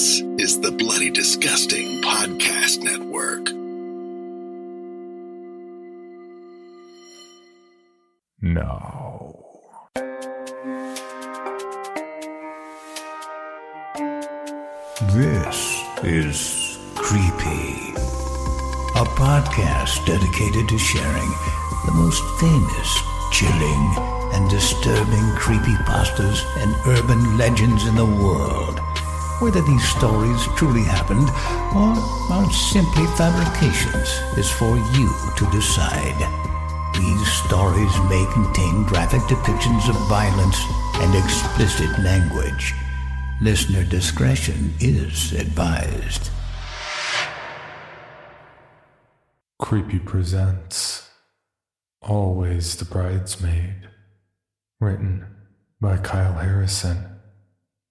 This is the Bloody Disgusting Podcast Network. No. This is Creepy, a podcast dedicated to sharing the most famous, chilling, and disturbing creepypastas and urban legends in the world. Whether these stories truly happened or are simply fabrications is for you to decide. These stories may contain graphic depictions of violence and explicit language. Listener discretion is advised. Creepy presents Always the Bridesmaid. Written by Kyle Harrison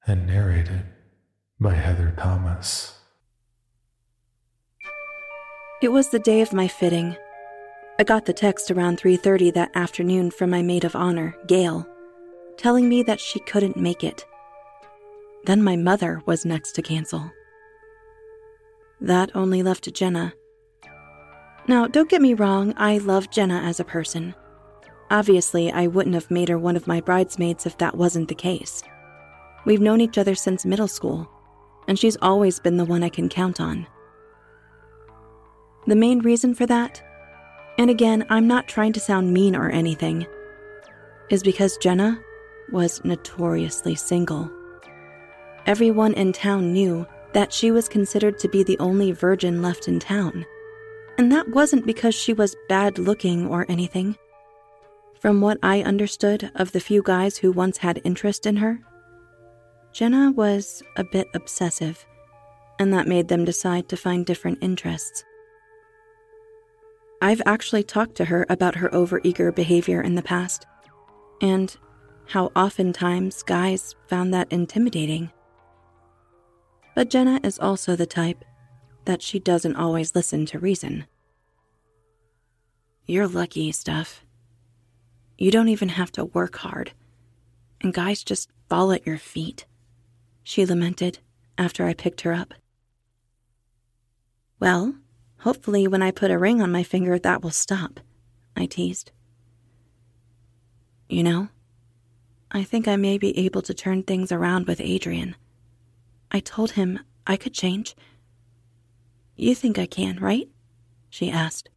and narrated by Heather Thomas. It was the day of my fitting. I got the text around 3:30 that afternoon from my maid of honor, Gail, telling me that she couldn't make it. Then my mother was next to cancel. That only left Jenna. Now, don't get me wrong, I love Jenna as a person. Obviously, I wouldn't have made her one of my bridesmaids if that wasn't the case. We've known each other since middle school, and she's always been the one I can count on. The main reason for that, and again, I'm not trying to sound mean or anything, is because Jenna was notoriously single. Everyone in town knew that she was considered to be the only virgin left in town. And that wasn't because she was bad looking or anything. From what I understood of the few guys who once had interest in her, Jenna was a bit obsessive, and that made them decide to find different interests. I've actually talked to her about her overeager behavior in the past, and how oftentimes guys found that intimidating. But Jenna is also the type that she doesn't always listen to reason. You're lucky, Steph. You don't even have to work hard, and guys just fall at your feet, she lamented after I picked her up. Well, hopefully, when I put a ring on my finger, that will stop, I teased. You know, I think I may be able to turn things around with Adrian. I told him I could change. You think I can, right? She asked.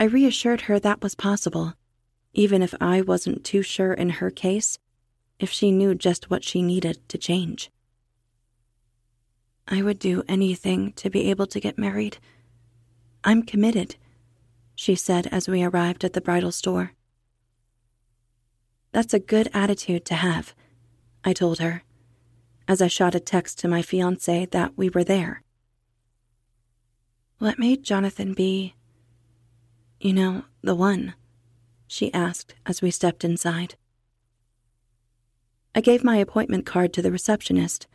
I reassured her that was possible, even if I wasn't too sure in her case if she knew just what she needed to change. I would do anything to be able to get married. I'm committed, she said as we arrived at the bridal store. That's a good attitude to have, I told her, as I shot a text to my fiance that we were there. What made Jonathan be, you know, the one? she asked as we stepped inside. I gave my appointment card to the receptionist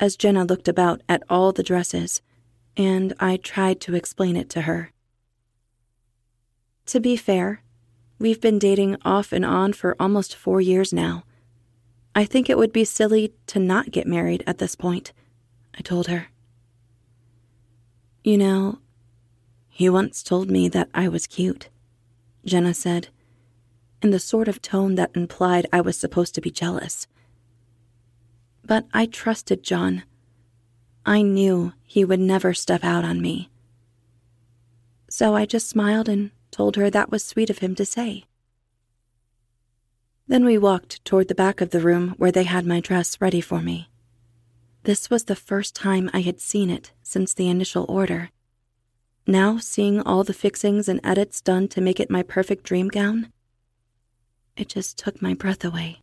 as Jenna looked about at all the dresses, and I tried to explain it to her. To be fair, we've been dating off and on for almost four years now. I think it would be silly to not get married at this point, I told her. You know, he once told me that I was cute, Jenna said, in the sort of tone that implied I was supposed to be jealous. But I trusted John. I knew he would never step out on me. So I just smiled and told her that was sweet of him to say. Then we walked toward the back of the room where they had my dress ready for me. This was the first time I had seen it since the initial order. Now, seeing all the fixings and edits done to make it my perfect dream gown, it just took my breath away.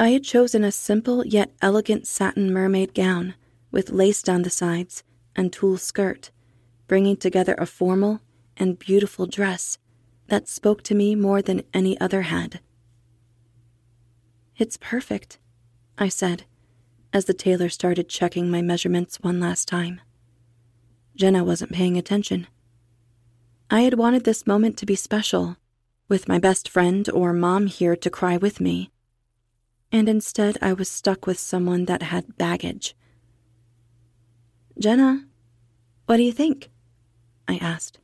I had chosen a simple yet elegant satin mermaid gown with lace down the sides and tulle skirt, bringing together a formal and beautiful dress that spoke to me more than any other had. It's perfect, I said, as the tailor started checking my measurements one last time. Jenna wasn't paying attention. I had wanted this moment to be special, with my best friend or mom here to cry with me and instead I was stuck with someone that had baggage. Jenna, what do you think? I asked.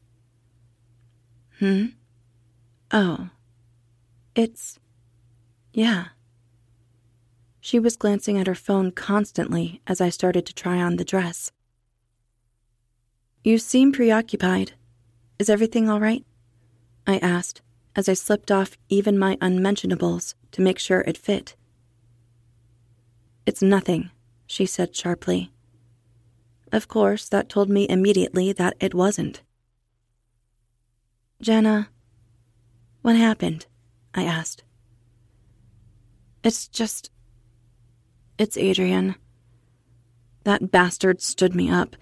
Hmm? Oh. It's. Yeah. She was glancing at her phone constantly as I started to try on the dress. You seem preoccupied. Is everything all right? I asked as I slipped off even my unmentionables to make sure it fit. It's nothing, she said sharply. Of course, that told me immediately that it wasn't. Jenna, what happened? I asked. It's just. It's Adrian. That bastard stood me up.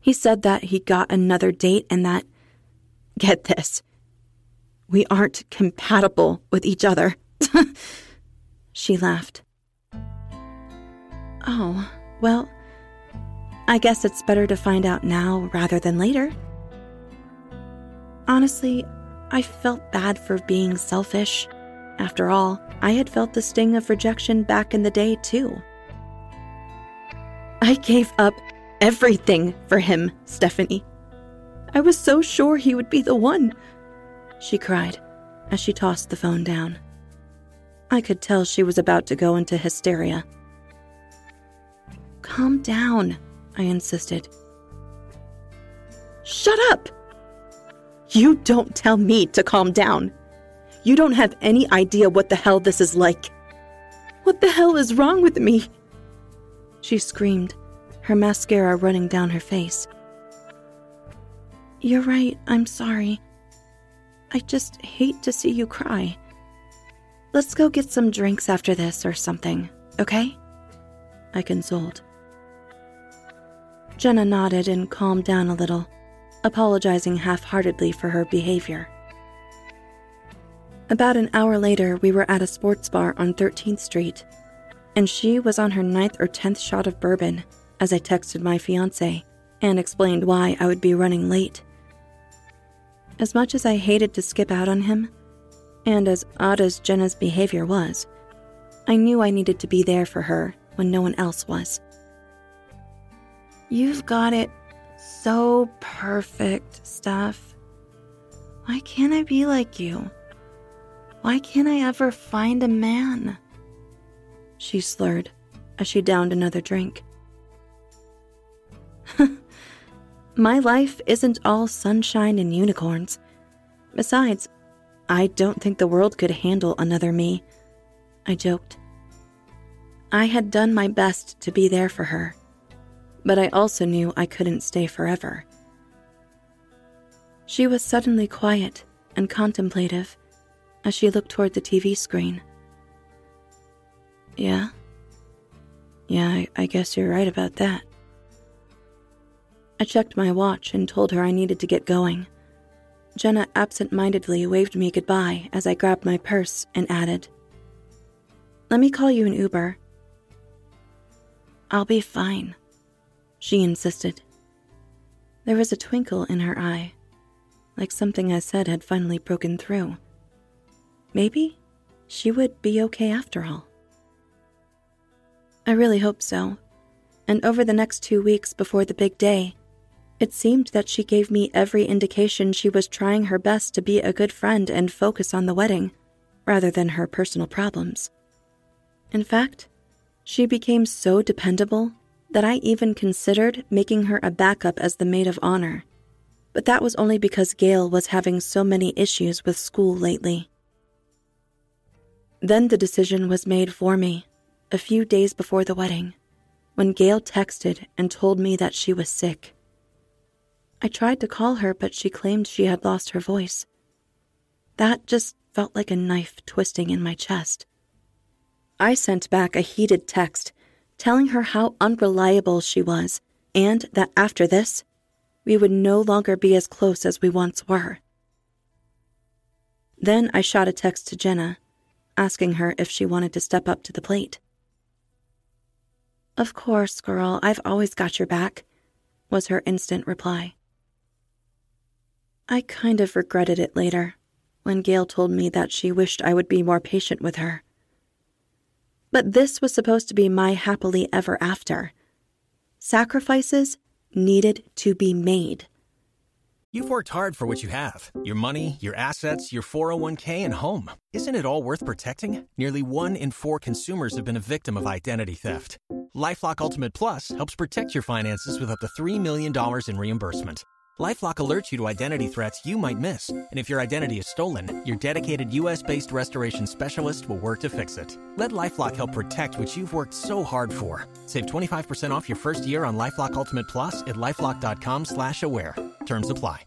He said that he got another date and that. Get this. We aren't compatible with each other. she laughed. Oh, well, I guess it's better to find out now rather than later. Honestly, I felt bad for being selfish. After all, I had felt the sting of rejection back in the day, too. I gave up everything for him, Stephanie. I was so sure he would be the one, she cried as she tossed the phone down. I could tell she was about to go into hysteria. Calm down, I insisted. Shut up! You don't tell me to calm down. You don't have any idea what the hell this is like. What the hell is wrong with me? She screamed, her mascara running down her face. You're right, I'm sorry. I just hate to see you cry. Let's go get some drinks after this or something, okay? I consoled. Jenna nodded and calmed down a little, apologizing half heartedly for her behavior. About an hour later, we were at a sports bar on 13th Street, and she was on her ninth or tenth shot of bourbon as I texted my fiance and explained why I would be running late. As much as I hated to skip out on him, and as odd as Jenna's behavior was, I knew I needed to be there for her when no one else was. You've got it so perfect, Steph. Why can't I be like you? Why can't I ever find a man? She slurred as she downed another drink. My life isn't all sunshine and unicorns. Besides, I don't think the world could handle another me. I joked. I had done my best to be there for her, but I also knew I couldn't stay forever. She was suddenly quiet and contemplative as she looked toward the TV screen. Yeah? Yeah, I, I guess you're right about that. I checked my watch and told her I needed to get going. Jenna absent mindedly waved me goodbye as I grabbed my purse and added, Let me call you an Uber. I'll be fine, she insisted. There was a twinkle in her eye, like something I said had finally broken through. Maybe she would be okay after all. I really hope so. And over the next two weeks before the big day, it seemed that she gave me every indication she was trying her best to be a good friend and focus on the wedding, rather than her personal problems. In fact, she became so dependable that I even considered making her a backup as the maid of honor. But that was only because Gail was having so many issues with school lately. Then the decision was made for me, a few days before the wedding, when Gail texted and told me that she was sick. I tried to call her, but she claimed she had lost her voice. That just felt like a knife twisting in my chest. I sent back a heated text telling her how unreliable she was and that after this, we would no longer be as close as we once were. Then I shot a text to Jenna, asking her if she wanted to step up to the plate. Of course, girl, I've always got your back, was her instant reply. I kind of regretted it later, when Gail told me that she wished I would be more patient with her. But this was supposed to be my happily ever after. Sacrifices needed to be made. You've worked hard for what you have your money, your assets, your 401k, and home. Isn't it all worth protecting? Nearly one in four consumers have been a victim of identity theft. Lifelock Ultimate Plus helps protect your finances with up to $3 million in reimbursement. LifeLock alerts you to identity threats you might miss, and if your identity is stolen, your dedicated U.S.-based restoration specialist will work to fix it. Let LifeLock help protect what you've worked so hard for. Save 25% off your first year on LifeLock Ultimate Plus at lifeLock.com/slash-aware. Terms apply.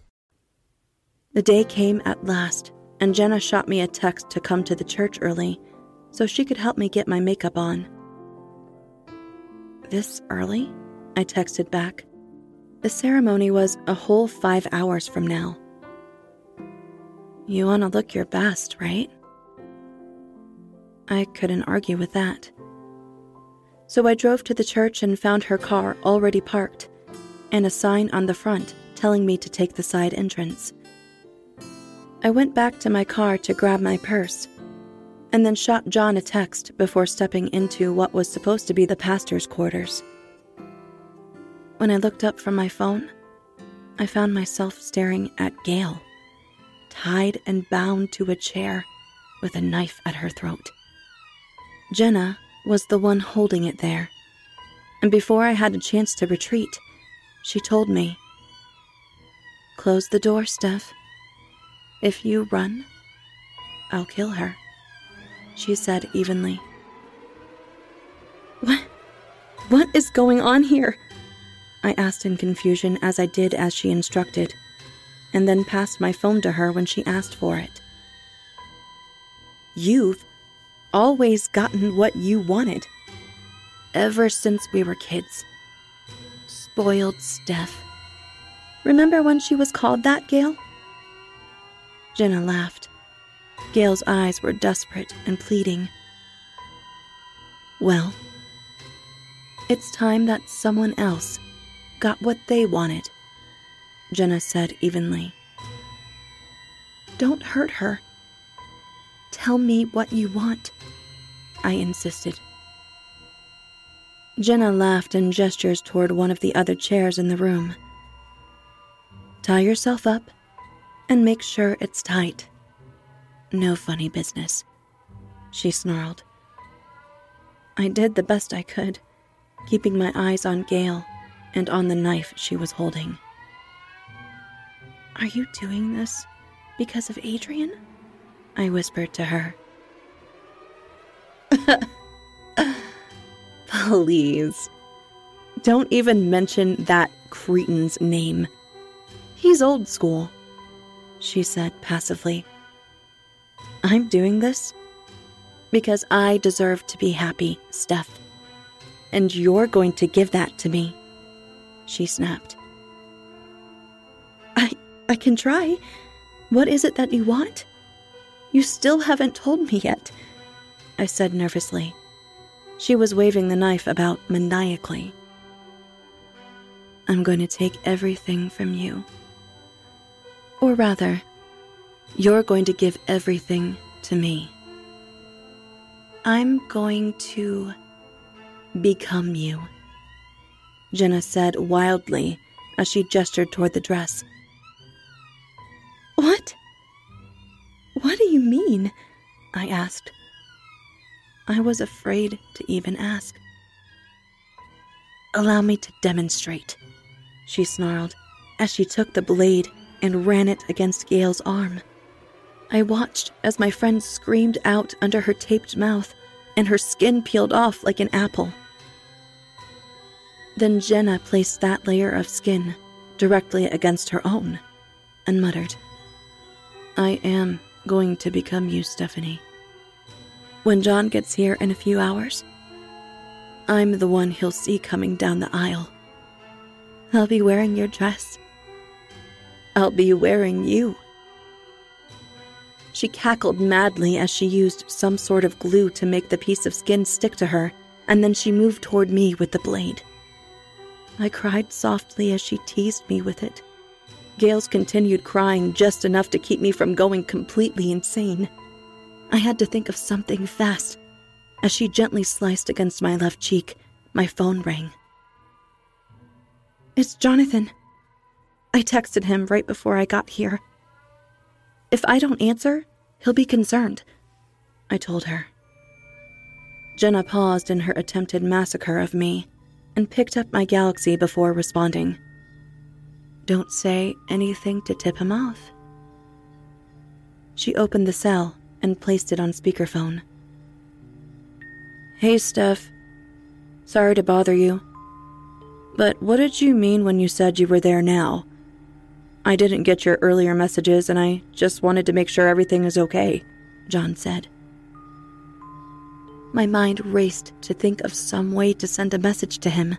The day came at last, and Jenna shot me a text to come to the church early, so she could help me get my makeup on. This early? I texted back. The ceremony was a whole five hours from now. You want to look your best, right? I couldn't argue with that. So I drove to the church and found her car already parked, and a sign on the front telling me to take the side entrance. I went back to my car to grab my purse, and then shot John a text before stepping into what was supposed to be the pastor's quarters. When I looked up from my phone, I found myself staring at Gail, tied and bound to a chair with a knife at her throat. Jenna was the one holding it there, and before I had a chance to retreat, she told me, Close the door, Steph. If you run, I'll kill her, she said evenly. What? What is going on here? I asked in confusion as I did as she instructed, and then passed my phone to her when she asked for it. You've always gotten what you wanted. Ever since we were kids. Spoiled Steph. Remember when she was called that, Gail? Jenna laughed. Gail's eyes were desperate and pleading. Well, it's time that someone else got what they wanted, Jenna said evenly. Don't hurt her. Tell me what you want, I insisted. Jenna laughed and gestures toward one of the other chairs in the room. Tie yourself up and make sure it's tight. No funny business, she snarled. I did the best I could, keeping my eyes on Gail and on the knife she was holding. Are you doing this because of Adrian? I whispered to her. Please. Don't even mention that cretin's name. He's old school, she said passively. I'm doing this because I deserve to be happy, Steph. And you're going to give that to me, she snapped. I I can try. What is it that you want? You still haven't told me yet, I said nervously. She was waving the knife about maniacally. I'm going to take everything from you. Or rather, you're going to give everything to me. I'm going to become you, Jenna said wildly as she gestured toward the dress. What? What do you mean? I asked. I was afraid to even ask. Allow me to demonstrate, she snarled as she took the blade and ran it against Gail's arm. I watched as my friend screamed out under her taped mouth and her skin peeled off like an apple. Then Jenna placed that layer of skin directly against her own and muttered, I am going to become you, Stephanie. When John gets here in a few hours, I'm the one he'll see coming down the aisle. I'll be wearing your dress. I'll be wearing you. She cackled madly as she used some sort of glue to make the piece of skin stick to her, and then she moved toward me with the blade. I cried softly as she teased me with it. Gail's continued crying just enough to keep me from going completely insane. I had to think of something fast. As she gently sliced against my left cheek, my phone rang. It's Jonathan. I texted him right before I got here. If I don't answer, he'll be concerned, I told her. Jenna paused in her attempted massacre of me and picked up my galaxy before responding. Don't say anything to tip him off. She opened the cell and placed it on speakerphone. Hey, Steph. Sorry to bother you. But what did you mean when you said you were there now? I didn't get your earlier messages and I just wanted to make sure everything is okay, John said. My mind raced to think of some way to send a message to him.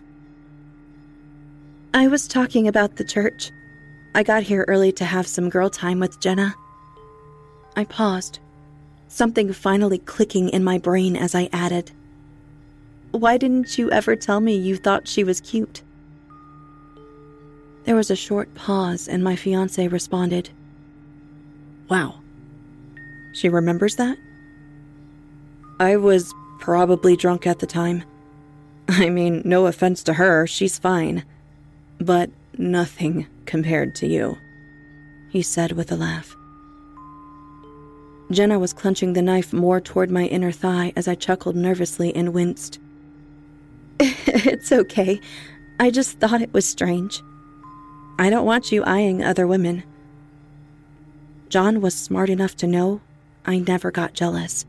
I was talking about the church. I got here early to have some girl time with Jenna. I paused, something finally clicking in my brain as I added, Why didn't you ever tell me you thought she was cute? There was a short pause, and my fiance responded, Wow. She remembers that? I was probably drunk at the time. I mean, no offense to her, she's fine but nothing compared to you, he said with a laugh. Jenna was clenching the knife more toward my inner thigh as I chuckled nervously and winced. it's okay. I just thought it was strange. I don't want you eyeing other women. John was smart enough to know I never got jealous.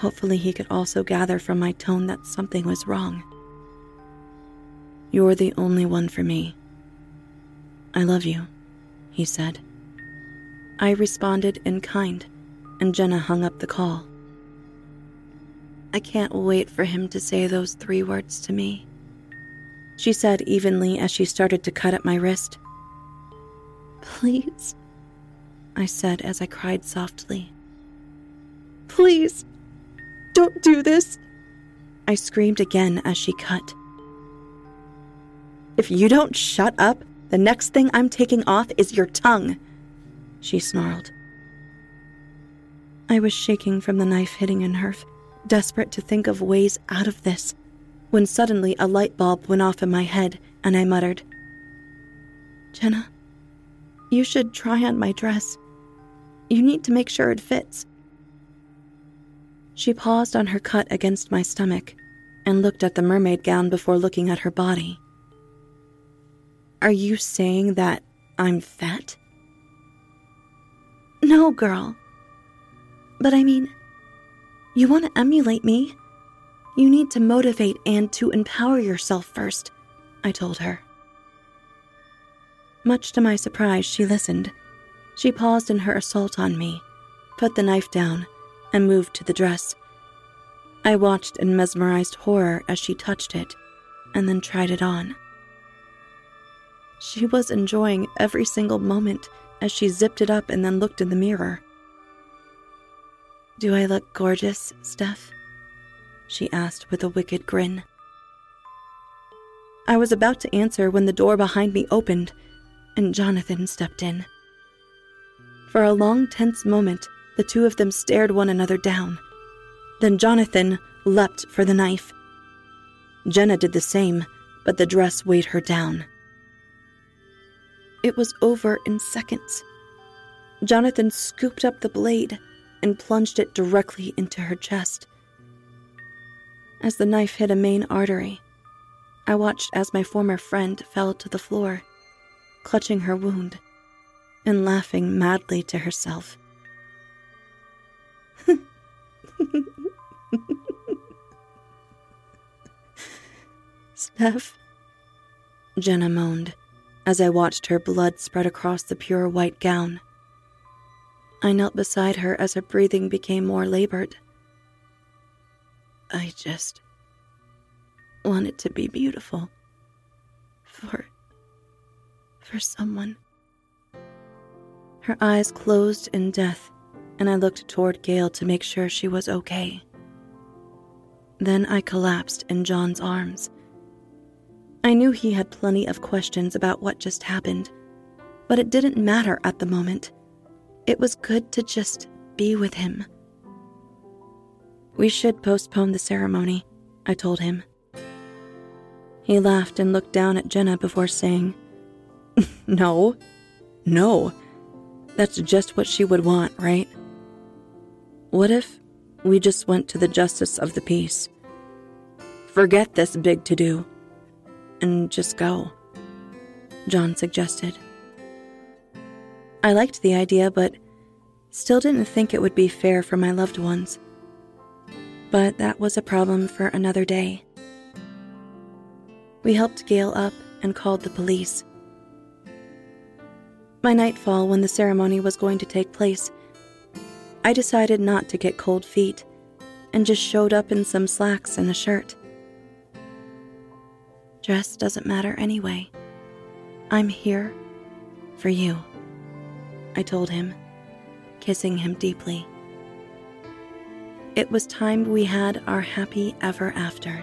Hopefully, he could also gather from my tone that something was wrong. You're the only one for me. I love you, he said. I responded in kind, and Jenna hung up the call. I can't wait for him to say those three words to me, she said evenly as she started to cut at my wrist. Please, I said as I cried softly. Please, don't do this, I screamed again as she cut. If you don't shut up, the next thing I'm taking off is your tongue, she snarled. I was shaking from the knife hitting a nerve, desperate to think of ways out of this, when suddenly a light bulb went off in my head and I muttered, Jenna, you should try on my dress. You need to make sure it fits. She paused on her cut against my stomach and looked at the mermaid gown before looking at her body. Are you saying that I'm fat? No, girl. But I mean, you want to emulate me. You need to motivate and to empower yourself first, I told her. Much to my surprise, she listened. She paused in her assault on me, put the knife down, and moved to the dress. I watched in mesmerized horror as she touched it and then tried it on. She was enjoying every single moment as she zipped it up and then looked in the mirror. Do I look gorgeous, Steph? She asked with a wicked grin. I was about to answer when the door behind me opened and Jonathan stepped in. For a long, tense moment, the two of them stared one another down. Then Jonathan leapt for the knife. Jenna did the same, but the dress weighed her down. It was over in seconds. Jonathan scooped up the blade and plunged it directly into her chest. As the knife hit a main artery, I watched as my former friend fell to the floor, clutching her wound and laughing madly to herself. Steph, Jenna moaned as I watched her blood spread across the pure white gown. I knelt beside her as her breathing became more labored. I just wanted to be beautiful for for someone. Her eyes closed in death, and I looked toward Gail to make sure she was okay. Then I collapsed in John's arms. I knew he had plenty of questions about what just happened, but it didn't matter at the moment. It was good to just be with him. We should postpone the ceremony, I told him. He laughed and looked down at Jenna before saying, No, no, that's just what she would want, right? What if we just went to the justice of the peace? Forget this big to do and just go, John suggested. I liked the idea, but still didn't think it would be fair for my loved ones. But that was a problem for another day. We helped Gail up and called the police. By nightfall, when the ceremony was going to take place, I decided not to get cold feet and just showed up in some slacks and a shirt. Dress doesn't matter anyway. I'm here for you, I told him, kissing him deeply. It was time we had our happy ever after.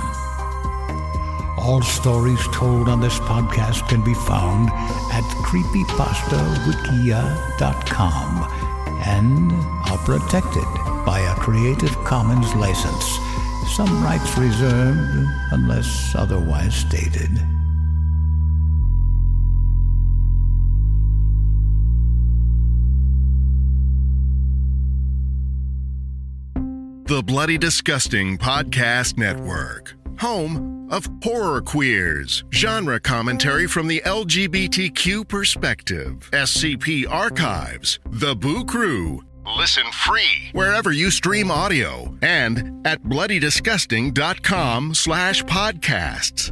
All stories told on this podcast can be found at creepypastawikia.com and are protected by a Creative Commons license. Some rights reserved unless otherwise stated. The Bloody Disgusting Podcast Network, home of horror queers, genre commentary from the LGBTQ perspective, SCP archives, The Boo Crew. Listen free wherever you stream audio and at bloodydisgusting.com slash podcasts.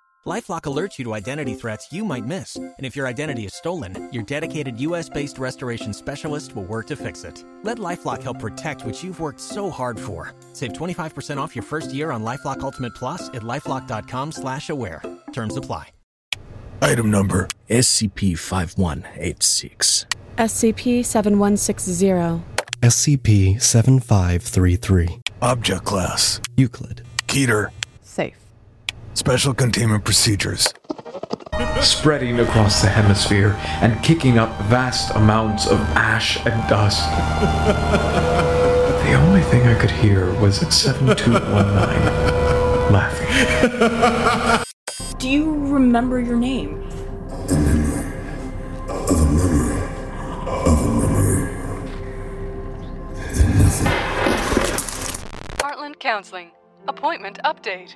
LifeLock alerts you to identity threats you might miss, and if your identity is stolen, your dedicated U.S.-based restoration specialist will work to fix it. Let LifeLock help protect what you've worked so hard for. Save 25% off your first year on LifeLock Ultimate Plus at lifeLock.com/slash-aware. Terms apply. Item number SCP-5186. SCP-7160. SCP-7533. Object Class Euclid. Keter Safe. Special Containment Procedures spreading across the hemisphere and kicking up vast amounts of ash and dust. the only thing I could hear was at 7219 laughing. Do you remember your name? Heartland Counseling. Appointment update.